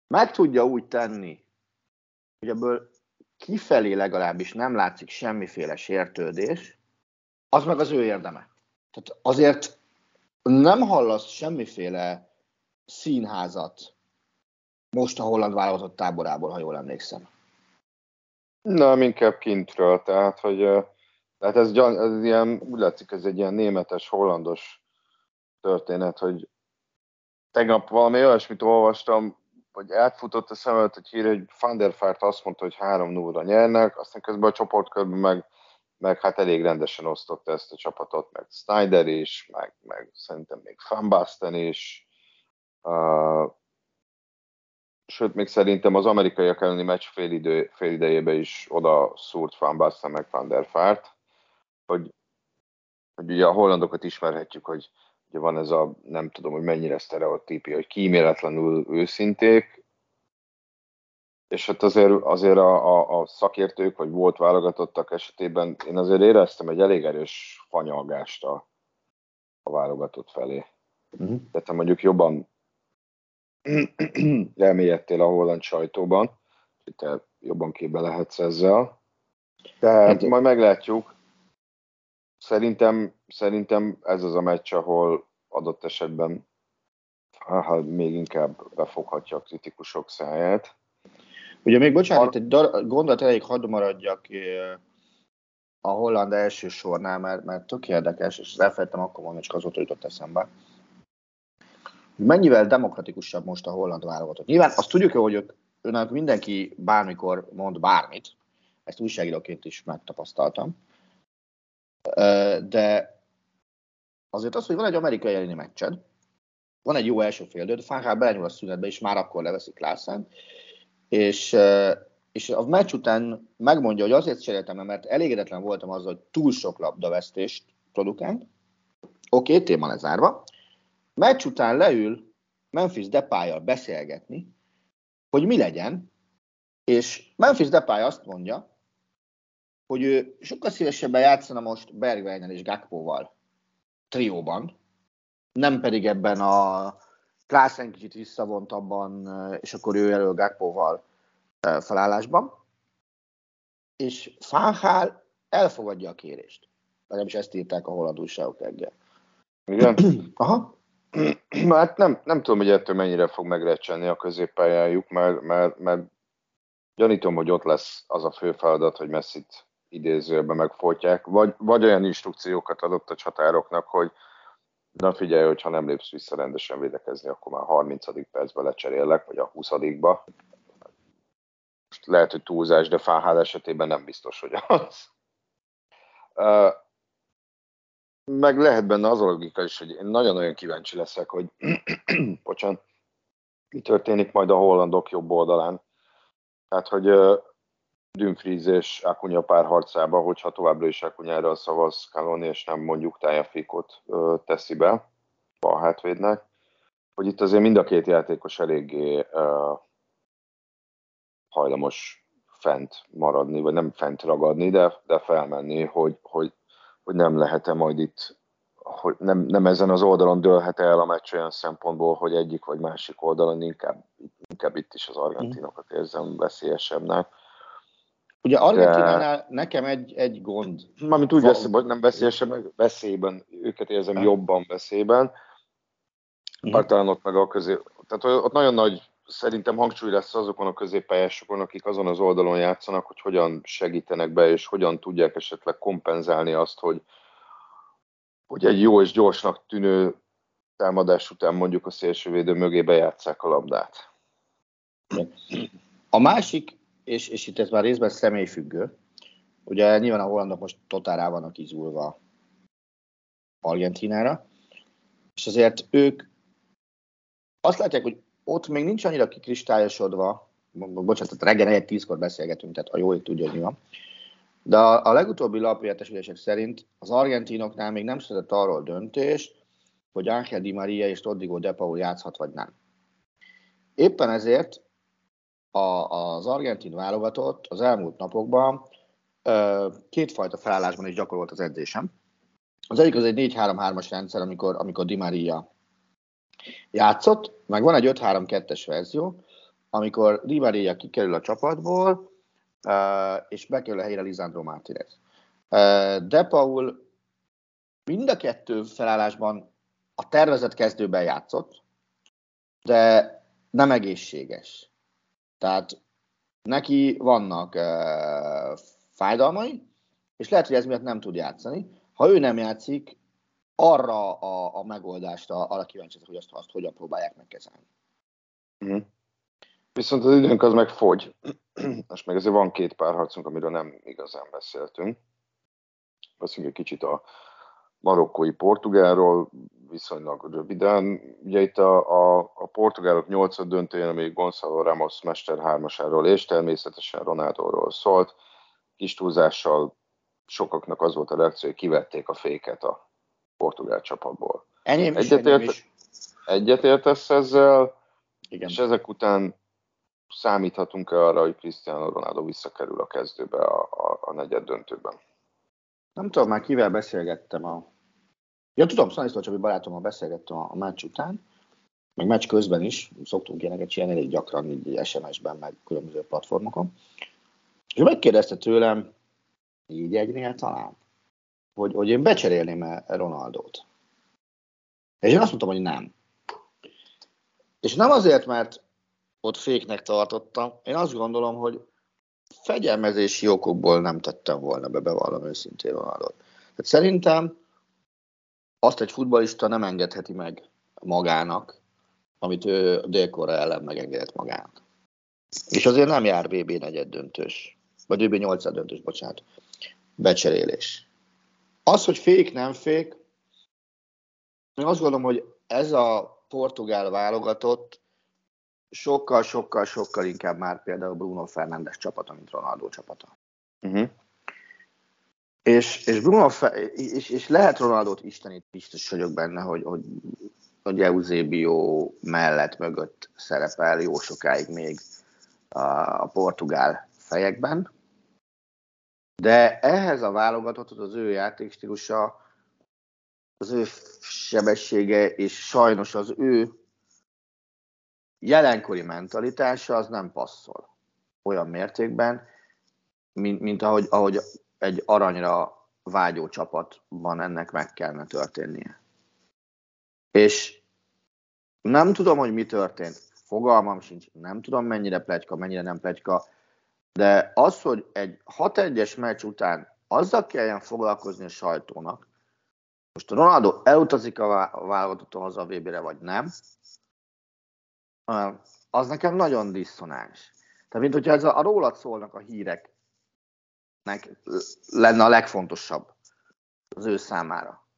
meg tudja úgy tenni, hogy ebből kifelé legalábbis nem látszik semmiféle sértődés, az meg az ő érdeme. Tehát azért nem hallasz semmiféle színházat most a holland válogatott táborából, ha jól emlékszem. Nem, inkább kintről, tehát, hogy tehát ez, ez ilyen, úgy látszik, ez egy ilyen németes, hollandos történet, hogy tegnap valami olyasmit olvastam, hogy átfutott a szemet, hogy hír, hogy Van der Fart azt mondta, hogy 3 0 nyernek, aztán közben a csoportkörben meg, meg hát elég rendesen osztotta ezt a csapatot, meg Snyder is, meg, meg szerintem még Van Basten is. Sőt, még szerintem az amerikaiak elleni meccs fél, idő, fél idejébe is oda szúrt Van Basten meg Van der Fart, hogy, hogy ugye a hollandokat ismerhetjük, hogy ugye van ez a, nem tudom, hogy mennyire sztereotípia, hogy kíméletlenül őszinték, és hát azért, azért a, a, a szakértők, vagy volt válogatottak esetében én azért éreztem egy elég erős fanyalgást a, a válogatott felé. Uh-huh. Tehát ha mondjuk jobban elmélyedtél a holland sajtóban, te jobban képbe lehetsz ezzel. Tehát hát, majd meglátjuk. Szerintem, szerintem ez az a meccs, ahol adott esetben ha még inkább befoghatja a kritikusok száját. Ugye még bocsánat, a... egy dar- gondolat elég hadd maradjak a holland első sornál, mert, mert tök érdekes, és elfelejtem akkor mondani, csak azóta jutott eszembe. Mennyivel demokratikusabb most a holland válogatott? Nyilván azt tudjuk, hogy ők, őnek mindenki bármikor mond bármit, ezt újságíróként is megtapasztaltam, de azért az, hogy van egy amerikai elleni meccsed, van egy jó első fél de Fáhál belenyúl a szünetbe, és már akkor leveszik Klászen, és, és a meccs után megmondja, hogy azért cseréltem, mert elégedetlen voltam azzal, hogy túl sok labdavesztést produkált. Oké, okay, téma lezárva. Meccs után leül Memphis depay beszélgetni, hogy mi legyen, és Memphis Depay azt mondja, hogy ő sokkal szívesebben játszana most Bergwijnen és Gakpoval trióban, nem pedig ebben a Klaassen kicsit visszavontabban, és akkor ő elő Gakpoval felállásban. És Fánhál elfogadja a kérést. Legalábbis ezt írták a holland újságok reggel. Igen? Aha. Hát nem, nem tudom, hogy ettől mennyire fog megrecsenni a középpályájuk, mert, mert, mert gyanítom, hogy ott lesz az a fő feladat, hogy messzit idézőben megfojtják, vagy, vagy olyan instrukciókat adott a csatároknak, hogy na figyelj, hogy ha nem lépsz vissza rendesen védekezni, akkor már 30. percben lecserélek, vagy a 20 -ba. Most lehet, hogy túlzás, de Fáhál esetében nem biztos, hogy az. Meg lehet benne az a logika is, hogy én nagyon-nagyon kíváncsi leszek, hogy bocsán, mi történik majd a hollandok jobb oldalán. Tehát, hogy Dumfries és Akunya párharcába, hogyha továbbra is Akunyára szavaz Kaloni, és nem mondjuk Tájafikot teszi be a hátvédnek, hogy itt azért mind a két játékos eléggé uh, hajlamos fent maradni, vagy nem fent ragadni, de, de felmenni, hogy, hogy, hogy nem lehet-e majd itt, hogy nem, nem ezen az oldalon dőlhet el a meccs olyan szempontból, hogy egyik vagy másik oldalon inkább, inkább itt is az argentinokat érzem veszélyesebbnek Ugye Argentinánál de... nekem egy, egy gond. Mármint úgy veszély, hogy nem veszélyesen, meg veszélyben, őket érzem jobban veszélyben. Bár talán ott meg a közé... Tehát ott nagyon nagy szerintem hangsúly lesz azokon a középpályásokon, akik azon az oldalon játszanak, hogy hogyan segítenek be, és hogyan tudják esetleg kompenzálni azt, hogy, hogy egy jó és gyorsnak tűnő támadás után mondjuk a szélsővédő mögé bejátszák a labdát. A másik és, és itt ez már részben személyfüggő. Ugye nyilván a hollandok most totál rá vannak izulva Argentinára, És azért ők azt látják, hogy ott még nincs annyira kikristályosodva, bocsánat, reggel 1 tízkor beszélgetünk, tehát a jó ég tudja, hogy mi van. De a, legutóbbi lapértesülések szerint az argentinoknál még nem született arról döntés, hogy Ángel Di Maria és Rodrigo De Paul játszhat vagy nem. Éppen ezért a, az argentin válogatott az elmúlt napokban kétfajta felállásban is gyakorolt az edzésem. Az egyik az egy 4-3-3-as rendszer, amikor, amikor Di Maria játszott, meg van egy 5-3-2-es verzió, amikor Maria kikerül a csapatból, és bekerül a helyre Lisandro Martinez. De Paul mind a kettő felállásban a tervezett kezdőben játszott, de nem egészséges. Tehát neki vannak fájdalmai, és lehet, hogy ez miatt nem tud játszani. Ha ő nem játszik, arra a, a megoldásra, arra kíváncsi hogy azt, azt hogyan próbálják megkezelni. Mm. Viszont az időnk az meg fogy. Most meg azért van két párharcunk, amiről nem igazán beszéltünk. Beszéljünk egy kicsit a marokkói portugálról, viszonylag röviden. Ugye itt a, a, a portugálok nyolcad döntőjén, ami Gonzalo Ramos mester hármasáról és természetesen Ronaldóról szólt. Kis túlzással sokaknak az volt a reakció, hogy kivették a féket a portugál csapatból. Enyém is, Egyetért, enyém is. Egyetértesz ezzel, Igen. és ezek után számíthatunk-e arra, hogy Cristiano Ronaldo visszakerül a kezdőbe a, a, a negyed döntőben? Nem tudom, már kivel beszélgettem a... Ja, tudom, Szaniszló Csabi barátommal beszélgettem a, a meccs után, meg meccs közben is, szoktunk ilyeneket csinálni elég gyakran, így SMS-ben, meg különböző platformokon. És megkérdezte tőlem, így egynél talán, hogy, hogy én becserélném-e Ronaldót. És én azt mondtam, hogy nem. És nem azért, mert ott féknek tartottam, én azt gondolom, hogy fegyelmezési okokból nem tettem volna be, bevallom őszintén Ronaldot. Tehát szerintem azt egy futbalista nem engedheti meg magának, amit ő Dél-Korea ellen megengedett magának. És azért nem jár VB negyed döntős, vagy VB 8 döntős, bocsánat, becserélés. Az, hogy fék, nem fék, én azt gondolom, hogy ez a portugál válogatott sokkal, sokkal, sokkal inkább már például Bruno Fernandes csapata, mint Ronaldo csapata. Uh-huh. És, és, Bruno Fe- és, és lehet Ronaldot istenít, biztos vagyok benne, hogy, hogy, hogy Eusebio mellett mögött szerepel jó sokáig még a, a portugál fejekben. De ehhez a válogatott az ő játékstílusa, az ő sebessége, és sajnos az ő jelenkori mentalitása az nem passzol olyan mértékben, mint, mint ahogy, ahogy egy aranyra vágyó csapatban ennek meg kellene történnie. És nem tudom, hogy mi történt, fogalmam sincs, nem tudom mennyire plegyka, mennyire nem plegyka, de az, hogy egy 6-1-es meccs után azzal kelljen foglalkozni a sajtónak, most Ronaldo elutazik a válogatottan haza a VB-re, vagy nem, az nekem nagyon diszonáns. Tehát, mint hogyha ez a, a rólad szólnak a híreknek lenne a legfontosabb az ő számára.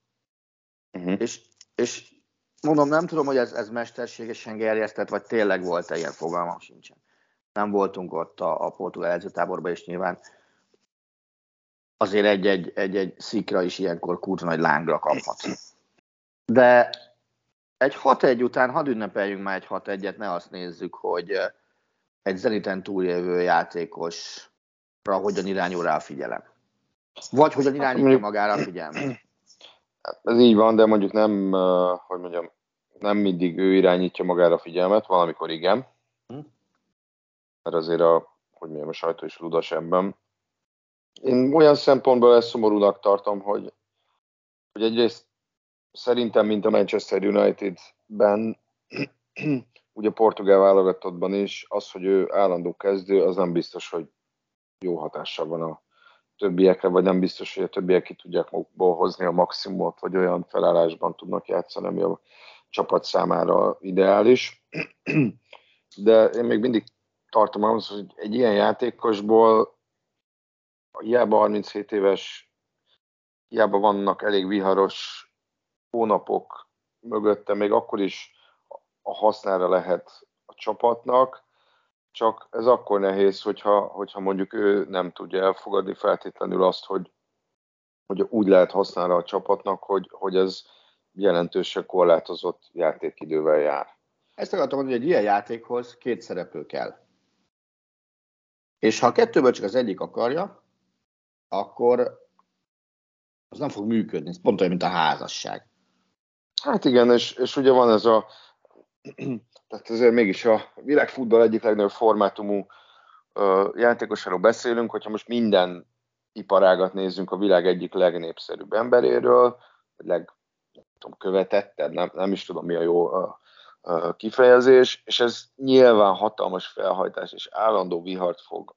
Uh-huh. És, és mondom, nem tudom, hogy ez, ez mesterségesen gerjesztett, vagy tényleg volt-e ilyen fogalmam sincsen. Nem voltunk ott a, a portugál edzőtáborban, és nyilván azért egy-egy, egy-egy szikra is ilyenkor kurva nagy lángra kaphat. De egy 6-1 után hadd ünnepeljünk már egy 6-1-et, ne azt nézzük, hogy egy zeniten túljövő játékosra hogyan irányul rá a figyelem. Vagy hogyan irányítja magára a figyelmet. Ez így van, de mondjuk nem, hogy mondjam, nem mindig ő irányítja magára a figyelmet, valamikor igen. Mert azért a, hogy mondjam, a sajtó is ludas ebben. Én olyan szempontból ezt szomorúnak tartom, hogy, hogy egyrészt szerintem, mint a Manchester United-ben, ugye a portugál válogatottban is, az, hogy ő állandó kezdő, az nem biztos, hogy jó hatással van a többiekre, vagy nem biztos, hogy a többiek ki tudják magukból hozni a maximumot, vagy olyan felállásban tudnak játszani, ami a csapat számára ideális. De én még mindig tartom ahhoz, hogy egy ilyen játékosból hiába 37 éves, hiába vannak elég viharos hónapok mögötte, még akkor is a hasznára lehet a csapatnak, csak ez akkor nehéz, hogyha, hogyha mondjuk ő nem tudja elfogadni feltétlenül azt, hogy, hogy úgy lehet használni a csapatnak, hogy, hogy ez jelentősen korlátozott játékidővel jár. Ezt akartam mondani, hogy egy ilyen játékhoz két szereplő kell. És ha a kettőből csak az egyik akarja, akkor az nem fog működni. Ez pont olyan, mint a házasság. Hát igen, és, és ugye van ez a tehát ezért mégis a világfutball egyik legnagyobb formátumú játékosáról beszélünk, hogyha most minden iparágat nézzünk a világ egyik legnépszerűbb emberéről, leg, nem tudom, követetted, nem, nem is tudom mi a jó kifejezés, és ez nyilván hatalmas felhajtás és állandó vihart fog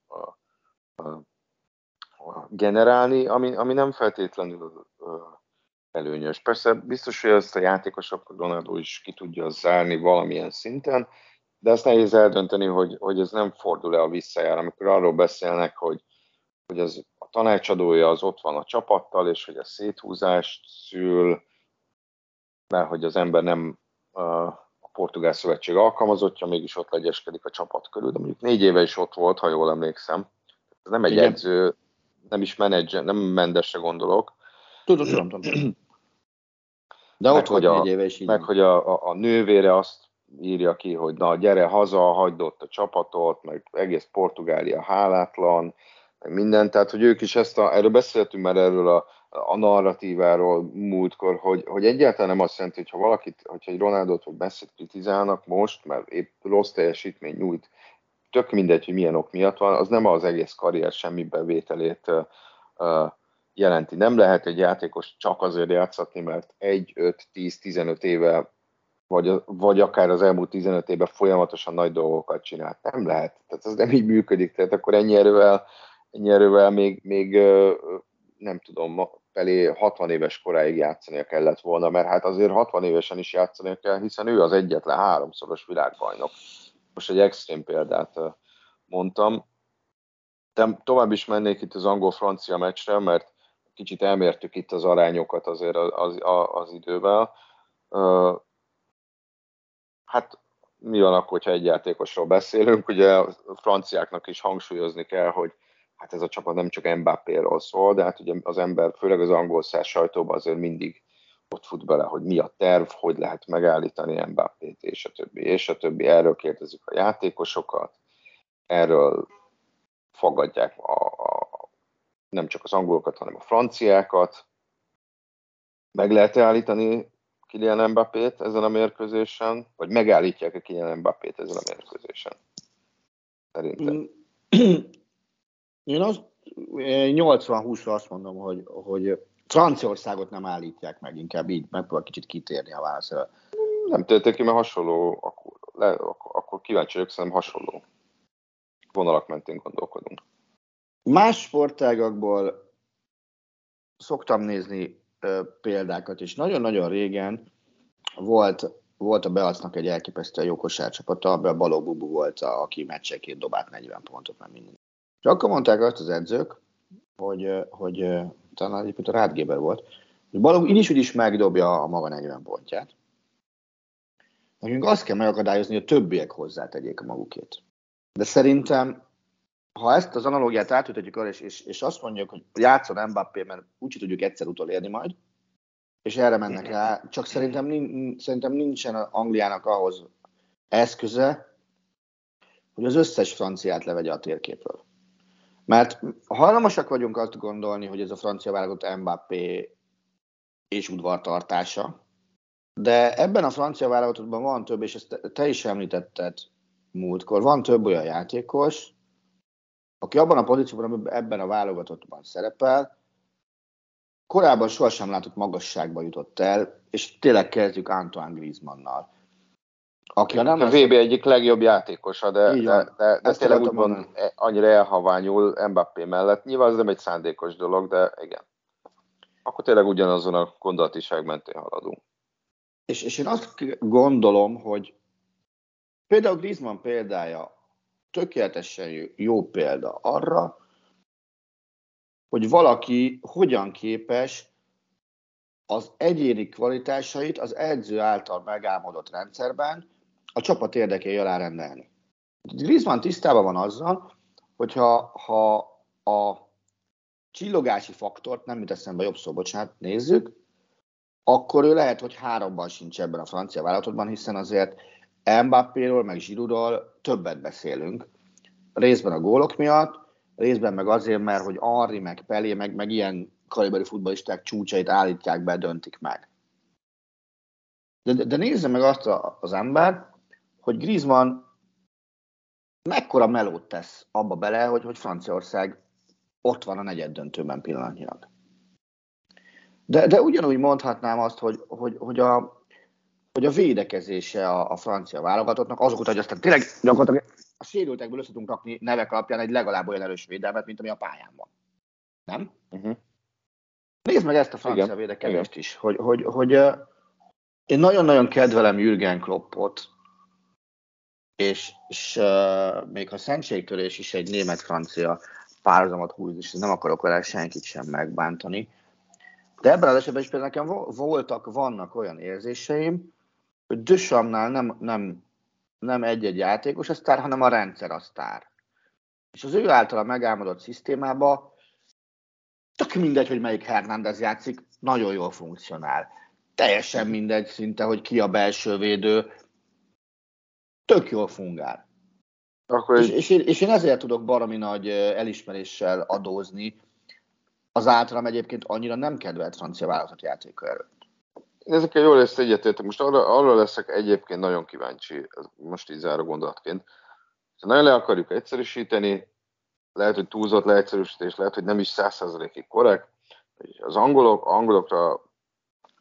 generálni, ami, ami nem feltétlenül előnyös. Persze biztos, hogy ezt a játékosok, Ronaldo is ki tudja zárni valamilyen szinten, de azt nehéz eldönteni, hogy, hogy ez nem fordul-e a visszajár, amikor arról beszélnek, hogy, hogy az, a tanácsadója az ott van a csapattal, és hogy a széthúzást szül, mert hogy az ember nem a Portugál Szövetség alkalmazottja, mégis ott legyeskedik a csapat körül, de mondjuk négy éve is ott volt, ha jól emlékszem. Ez nem egy Igen. edző, nem is menedzser, nem mendesre gondolok, Tudom, tudom, tudom. De meg, hogy a, éve is így meg, hogy a, a, a nővére azt írja ki, hogy na gyere haza, hagyd ott a csapatot, meg egész Portugália hálátlan, meg minden, tehát hogy ők is ezt a, erről beszéltünk már erről a, a narratíváról múltkor, hogy, hogy egyáltalán nem azt jelenti, hogy ha valakit, hogyha egy Ronaldot vagy Messi-t kritizálnak most, mert épp rossz teljesítmény nyújt, tök mindegy, hogy milyen ok miatt van, az nem az egész karrier semmi bevételét uh, jelenti. Nem lehet egy játékos csak azért játszatni, mert 1, 5, 10, 15 éve, vagy, vagy akár az elmúlt 15 évben folyamatosan nagy dolgokat csinált. Nem lehet. Tehát ez nem így működik. Tehát akkor ennyi erővel, ennyi erővel még, még nem tudom, felé 60 éves koráig játszania kellett volna, mert hát azért 60 évesen is játszania kell, hiszen ő az egyetlen háromszoros világbajnok. Most egy extrém példát mondtam. De tovább is mennék itt az angol-francia meccsre, mert kicsit elmértük itt az arányokat azért az, az, az idővel. Hát mi van akkor, hogyha egy játékosról beszélünk? Ugye a franciáknak is hangsúlyozni kell, hogy hát ez a csapat nem csak Mbappé-ról szól, de hát ugye az ember, főleg az angol száz sajtóban azért mindig ott fut bele, hogy mi a terv, hogy lehet megállítani Mbappét, és a többi, és a többi. Erről kérdezik a játékosokat, erről fogadják a, a, nem csak az angolokat, hanem a franciákat. Meg lehet állítani Kylian Mbappét ezen a mérkőzésen, vagy megállítják-e Kylian Mbappét ezen a mérkőzésen? Szerintem. Én azt 80-20-ra azt mondom, hogy, hogy Franciaországot nem állítják meg, inkább így megpróbál kicsit kitérni a válaszra. Nem tölték ki, mert hasonló, akkor, le, akkor, akkor kíváncsi vagyok, szerintem hasonló vonalak mentén gondolkodunk. Más sportágakból szoktam nézni ö, példákat, és nagyon-nagyon régen volt, volt a Beacnak egy elképesztően jó kosárcsapata, a Baló Bubu volt, a, aki meccsekét dobált 40 pontot, mert minden. És akkor mondták azt az edzők, hogy, hogy talán egyébként a Rádgéber volt, hogy Balogh így is úgy is megdobja a maga 40 pontját. Nekünk azt kell megakadályozni, hogy a többiek hozzátegyék a magukét. De szerintem ha ezt az analógiát átütetjük arra, és, és, és azt mondjuk, hogy játszon Mbappé, mert úgy tudjuk egyszer utolérni majd, és erre mennek rá, csak szerintem, szerintem nincsen Angliának ahhoz eszköze, hogy az összes franciát levegye a térképről. Mert hajlamosak vagyunk azt gondolni, hogy ez a francia válogatott Mbappé és udvartartása, de ebben a francia válogatottban van több, és ezt te is említetted múltkor, van több olyan játékos, aki abban a pozícióban, amiben ebben a válogatottban szerepel, korábban sohasem látott magasságba jutott el, és tényleg kezdjük Antoine Griezmannnal. Aki a, nem a VB egyik legjobb játékosa, de, de, de, de tényleg úgymond mondani. Annyira elhaványul Mbappé mellett. Nyilván ez nem egy szándékos dolog, de igen. Akkor tényleg ugyanazon a gondolatiság mentén haladunk. És, és én azt gondolom, hogy például Griezmann példája tökéletesen jó példa arra, hogy valaki hogyan képes az egyéni kvalitásait az edző által megálmodott rendszerben a csapat érdekéi alá rendelni. Griezmann tisztában van azzal, hogyha ha a csillogási faktort, nem mit eszembe jobb szó, bocsánat, nézzük, akkor ő lehet, hogy háromban sincs ebben a francia vállalatotban, hiszen azért Mbappéról, meg Giroudról többet beszélünk. Részben a gólok miatt, részben meg azért, mert hogy Henri, meg Pelé, meg, meg ilyen kaliberi futballisták csúcsait állítják be, döntik meg. De, de, nézze meg azt a, az ember, hogy Griezmann mekkora melót tesz abba bele, hogy, hogy Franciaország ott van a negyed döntőben pillanatnyilag. De, de ugyanúgy mondhatnám azt, hogy, hogy, hogy, a, hogy a védekezése a, a francia válogatottnak azok után, hogy aztán tényleg gyakorlatilag a sérültekből össze tudunk rakni nevek alapján egy legalább olyan erős védelmet, mint ami a pályán van. Nem? Uh-huh. Nézd meg ezt a francia Igen. védekezést is, hogy, hogy, hogy uh, én nagyon-nagyon kedvelem Jürgen Kloppot, és, és uh, még ha szentségtörés is egy német-francia párhuzamot húz, és nem akarok vele senkit sem megbántani, de ebben az esetben is például nekem voltak, vannak olyan érzéseim, hogy Dösamnál nem, nem, nem egy-egy játékos a sztár, hanem a rendszer a sztár. És az ő általa megálmodott szisztémába tök mindegy, hogy melyik Hernández játszik, nagyon jól funkcionál. Teljesen mindegy szinte, hogy ki a belső védő, tök jól fungál. Akkor és, és, én, és én ezért tudok baromi nagy elismeréssel adózni az általam egyébként annyira nem kedvelt francia válogatott játéka előtt. Ezekkel jól lesz egyetértek. Most arra, arra leszek egyébként nagyon kíváncsi, most így záró gondolatként. Ha nagyon le akarjuk egyszerűsíteni, lehet, hogy túlzott leegyszerűsítés, lehet, hogy nem is százszerzalékig korrekt. Az angolok, angolokra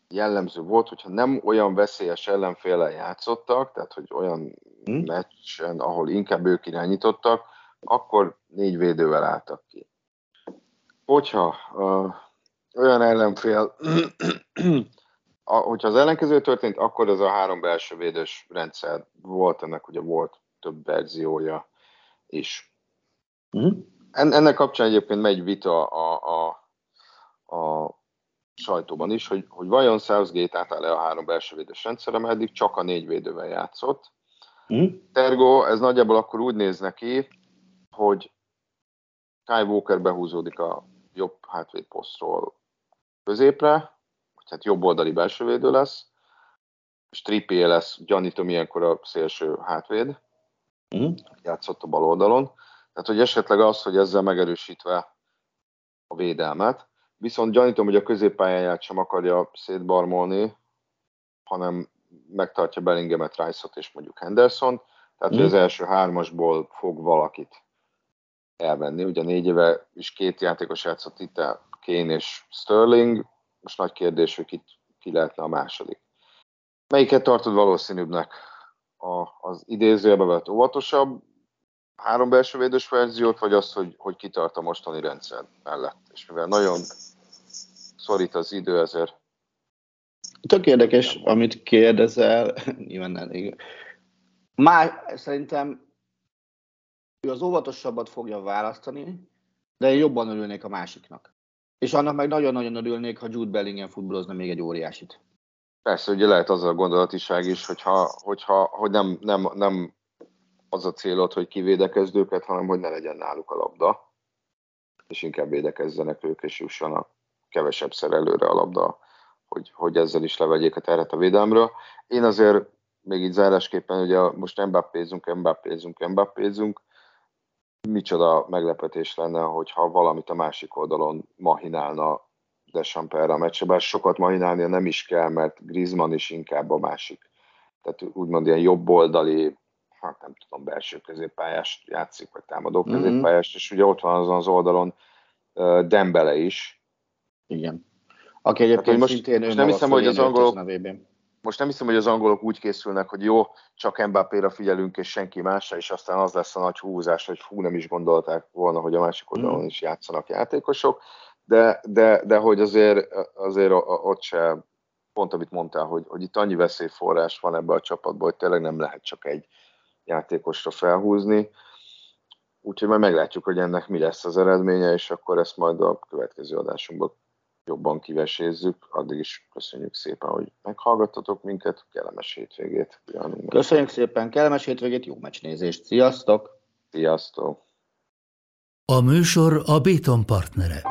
jellemző volt, hogyha nem olyan veszélyes ellenféllel játszottak, tehát hogy olyan hmm. meccsen, ahol inkább ők irányítottak, akkor négy védővel álltak ki. Hogyha uh, olyan ellenfél, hogyha az ellenkező történt, akkor ez a három belső védős rendszer volt, ennek ugye volt több verziója is. En, ennek kapcsán egyébként megy vita a, a, a sajtóban is, hogy, hogy vajon Southgate átáll-e a három belső védős rendszerre, mert eddig csak a négy védővel játszott. Mm. Tergo, ez nagyjából akkor úgy néz neki, hogy Kai Walker behúzódik a jobb hátvéd posztról középre, tehát jobb oldali belső védő lesz, és Trippier lesz, gyanítom ilyenkor a szélső hátvéd, mm. játszott a bal oldalon. Tehát, hogy esetleg az, hogy ezzel megerősítve a védelmet, viszont gyanítom, hogy a középpályáját sem akarja szétbarmolni, hanem megtartja Bellinghamet, Rice-ot és mondjuk Henderson, tehát mm. hogy az első hármasból fog valakit elvenni. Ugye négy éve is két játékos játszott itt, Kane és Sterling, most nagy kérdés, hogy ki, ki lehetne a második. Melyiket tartod valószínűbbnek? A, az idézőjelbe vett óvatosabb három belső védős verziót, vagy azt, hogy, hogy kitart a mostani rendszer mellett? És mivel nagyon szorít az idő, ezért... Tök érdekes, amit kérdezel, nyilván nem. Már szerintem ő az óvatosabbat fogja választani, de én jobban örülnék a másiknak. És annak meg nagyon-nagyon örülnék, ha Jude Bellingham futballozna még egy óriásit. Persze, ugye lehet az a gondolatiság is, hogyha, hogyha hogy nem, nem, nem az a célod, hogy kivédekezd őket, hanem hogy ne legyen náluk a labda, és inkább védekezzenek ők, és jusson a kevesebb előre a labda, hogy, hogy ezzel is levegyék a teret a védelmről. Én azért még így zárásképpen, ugye most Mbappézunk, Mbappézunk, Mbappézunk, micsoda meglepetés lenne, hogyha valamit a másik oldalon mahinálna Deschamps erre a meccsre, bár sokat mahinálnia nem is kell, mert Griezmann is inkább a másik. Tehát úgymond ilyen jobboldali, hát nem tudom, belső középpályást játszik, vagy támadó mhm. középpályást, és ugye ott van azon az oldalon uh, Dembele is. Igen. Aki egyébként hát, most, szintén most nem hiszem, hogy az angolok, most nem hiszem, hogy az angolok úgy készülnek, hogy jó, csak Mbappé-ra figyelünk, és senki másra, és aztán az lesz a nagy húzás, hogy fú, nem is gondolták volna, hogy a másik oldalon mm. is játszanak játékosok, de, de, de hogy azért, azért ott se, pont amit mondtál, hogy, hogy itt annyi veszélyforrás van ebbe a csapatban, hogy tényleg nem lehet csak egy játékosra felhúzni. Úgyhogy majd meglátjuk, hogy ennek mi lesz az eredménye, és akkor ezt majd a következő adásunkban jobban kivesézzük. Addig is köszönjük szépen, hogy meghallgattatok minket. Kellemes hétvégét. Köszönjük szépen, kellemes hétvégét, jó meccsnézést. Sziasztok! Sziasztok! A műsor a Béton partnere.